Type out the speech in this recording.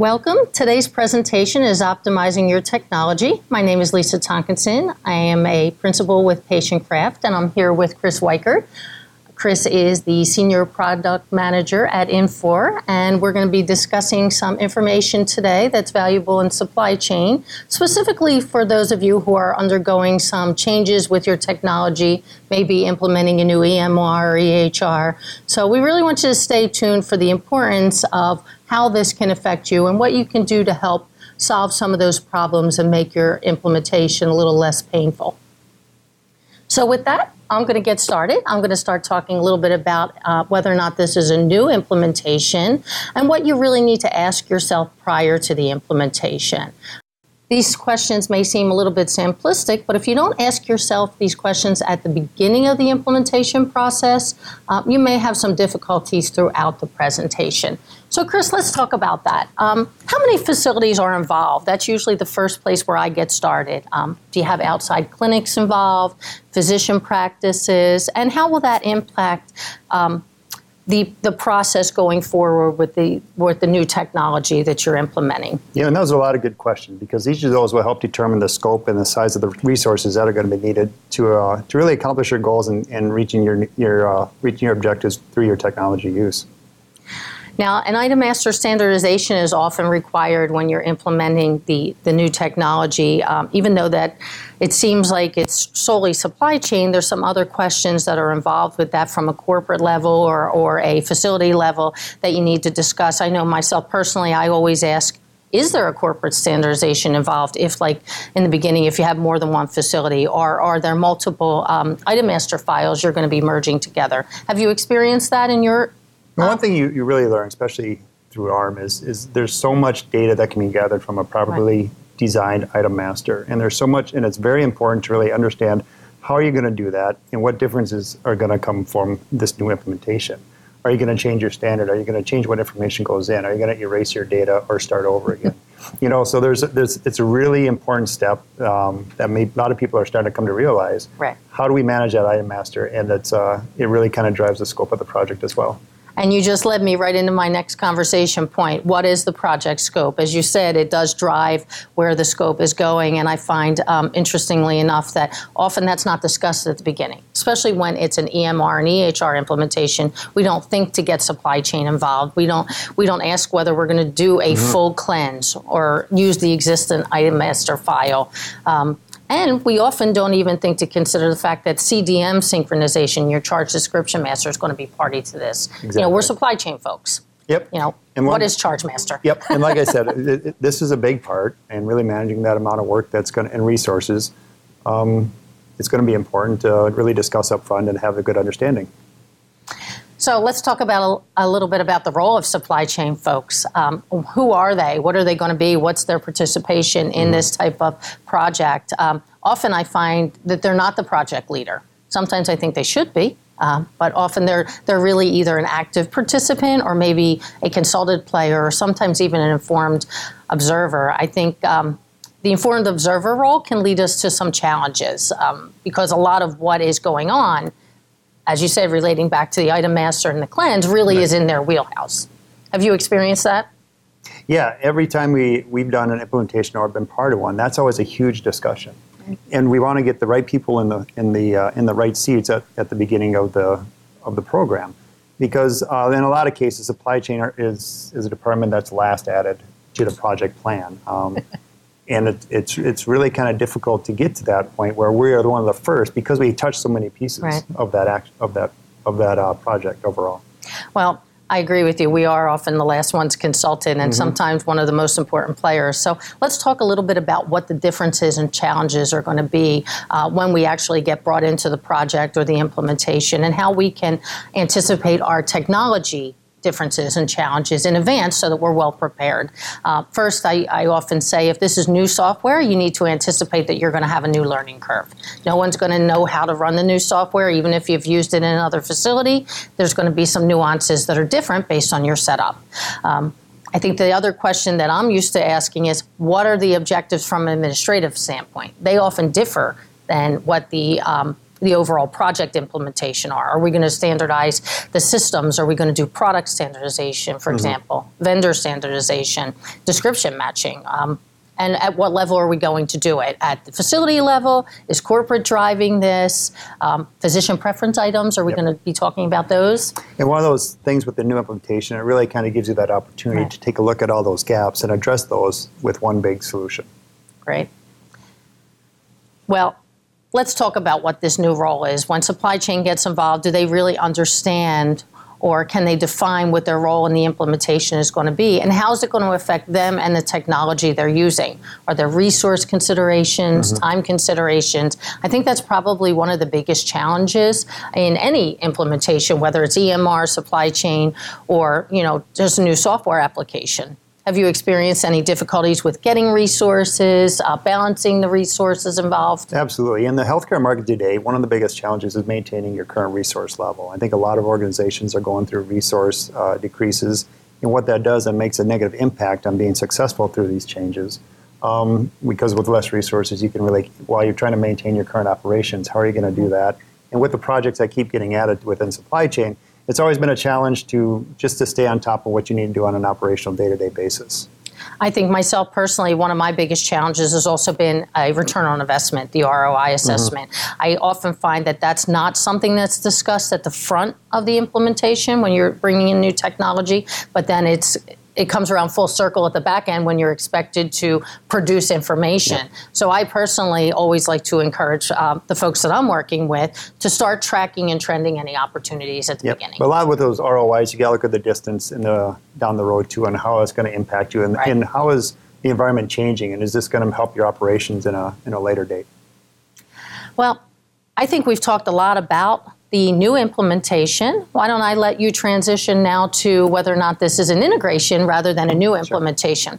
Welcome. Today's presentation is Optimizing Your Technology. My name is Lisa Tonkinson. I am a principal with Patientcraft, and I'm here with Chris Weichert. Chris is the Senior Product Manager at Infor, and we're going to be discussing some information today that's valuable in supply chain, specifically for those of you who are undergoing some changes with your technology, maybe implementing a new EMR or EHR. So we really want you to stay tuned for the importance of how this can affect you and what you can do to help solve some of those problems and make your implementation a little less painful. So, with that, I'm going to get started. I'm going to start talking a little bit about uh, whether or not this is a new implementation and what you really need to ask yourself prior to the implementation. These questions may seem a little bit simplistic, but if you don't ask yourself these questions at the beginning of the implementation process, uh, you may have some difficulties throughout the presentation. So, Chris, let's talk about that. Um, how many facilities are involved? That's usually the first place where I get started. Um, do you have outside clinics involved, physician practices, and how will that impact um, the, the process going forward with the with the new technology that you're implementing? Yeah, and those are a lot of good questions because each of those will help determine the scope and the size of the resources that are going to be needed to uh, to really accomplish your goals and, and reaching your your uh, reaching your objectives through your technology use. Now, an item master standardization is often required when you're implementing the, the new technology, um, even though that it seems like it's solely supply chain, there's some other questions that are involved with that from a corporate level or, or a facility level that you need to discuss. I know myself personally, I always ask, is there a corporate standardization involved if like in the beginning if you have more than one facility or are there multiple um, item master files you're going to be merging together have you experienced that in your one thing you, you really learn, especially through ARM, is, is there's so much data that can be gathered from a properly right. designed item master. And there's so much, and it's very important to really understand how are you going to do that and what differences are going to come from this new implementation. Are you going to change your standard? Are you going to change what information goes in? Are you going to erase your data or start over again? you know, so there's, there's it's a really important step um, that may, a lot of people are starting to come to realize. Right. How do we manage that item master? And it's, uh, it really kind of drives the scope of the project as well. And you just led me right into my next conversation point. What is the project scope? As you said, it does drive where the scope is going. And I find, um, interestingly enough, that often that's not discussed at the beginning, especially when it's an EMR and EHR implementation. We don't think to get supply chain involved. We don't, we don't ask whether we're going to do a mm-hmm. full cleanse or use the existing item master file. Um, and we often don't even think to consider the fact that CDM synchronization, your charge description master, is going to be party to this. Exactly. You know, we're supply chain folks. Yep. You know, and one, what is charge master? Yep. And like I said, it, it, this is a big part, and really managing that amount of work that's going to, and resources, um, it's going to be important to really discuss up front and have a good understanding. So let's talk about a, a, little bit about the role of supply chain folks. Um, who are they? What are they going to be? What's their participation in mm-hmm. this type of project? Um, often I find that they're not the project leader. Sometimes I think they should be. Um, but often they're they're really either an active participant or maybe a consulted player or sometimes even an informed observer. I think um, the informed observer role can lead us to some challenges um, because a lot of what is going on as you said, relating back to the item master and the cleanse, really right. is in their wheelhouse. Have you experienced that? Yeah, every time we, we've done an implementation or been part of one, that's always a huge discussion. And we want to get the right people in the, in the, uh, in the right seats at, at the beginning of the, of the program. Because uh, in a lot of cases, supply chain is, is a department that's last added to the project plan. Um, and it, it's it's really kind of difficult to get to that point where we are one of the first because we touch so many pieces right. of that act, of that of that uh, project overall. Well. I agree with you. We are often the last ones consulted and mm-hmm. sometimes one of the most important players. So let's talk a little bit about what the differences and challenges are going to be uh, when we actually get brought into the project or the implementation and how we can anticipate our technology differences and challenges in advance so that we're well prepared. Uh, first, I, I, often say if this is new software, you need to anticipate that you're going to have a new learning curve. No one's going to know how to run the new software, even if you've used it in another facility. There's going to be some nuances that are different based on your setup. Um, I think the other question that I'm used to asking is what are the objectives from an administrative standpoint? They often differ than what the um, the overall project implementation are. Are we going to standardize the systems? Are we going to do product standardization, for example, vendor standardization, description matching? Um, and at what level are we going to do it? At the facility level? Is corporate driving this? Um, physician preference items, are we Yep. going to be talking about those? And one of those things with the new implementation, it really kind of gives you that opportunity Right. to take a look at all those gaps and address those with one big solution. Great. Well, let's talk about what this new role is. When supply chain gets involved, do they really understand or can they define what their role in the implementation is going to be? And how is it going to affect them and the technology they're using? Are there resource considerations, mm-hmm. time considerations? I think that's probably one of the biggest challenges in any implementation, whether it's EMR, supply chain, or you know, just a new software application. Have you experienced any difficulties with getting resources, uh, balancing the resources involved? Absolutely. In the healthcare market today, one of the biggest challenges is maintaining your current resource level. I think a lot of organizations are going through resource uh, decreases, and what that does, it makes a negative impact on being successful through these changes. Um, because with less resources, you can really, while you're trying to maintain your current operations, how are you going to do that? And with the projects that keep getting added within supply chain, it's always been a challenge to just to stay on top of what you need to do on an operational day-to-day basis. I think myself personally, one of my biggest challenges has also been a return on investment, the ROI mm-hmm. assessment. I often find that that's not something that's discussed at the front of the implementation when you're bringing in new technology, but then it's it comes around full circle at the back end when you're expected to produce information. So I personally always like to encourage um, the folks that I'm working with to start tracking and trending any opportunities at the Yep. beginning. But a lot with those ROIs, you got to look at the distance in the down the road too, and how it's going to impact you, and, Right. and how is the environment changing, and is this going to help your operations in a in a later date? Well, I think we've talked a lot about the new implementation. Why don't I let you transition now to whether or not this is an integration rather than a new implementation?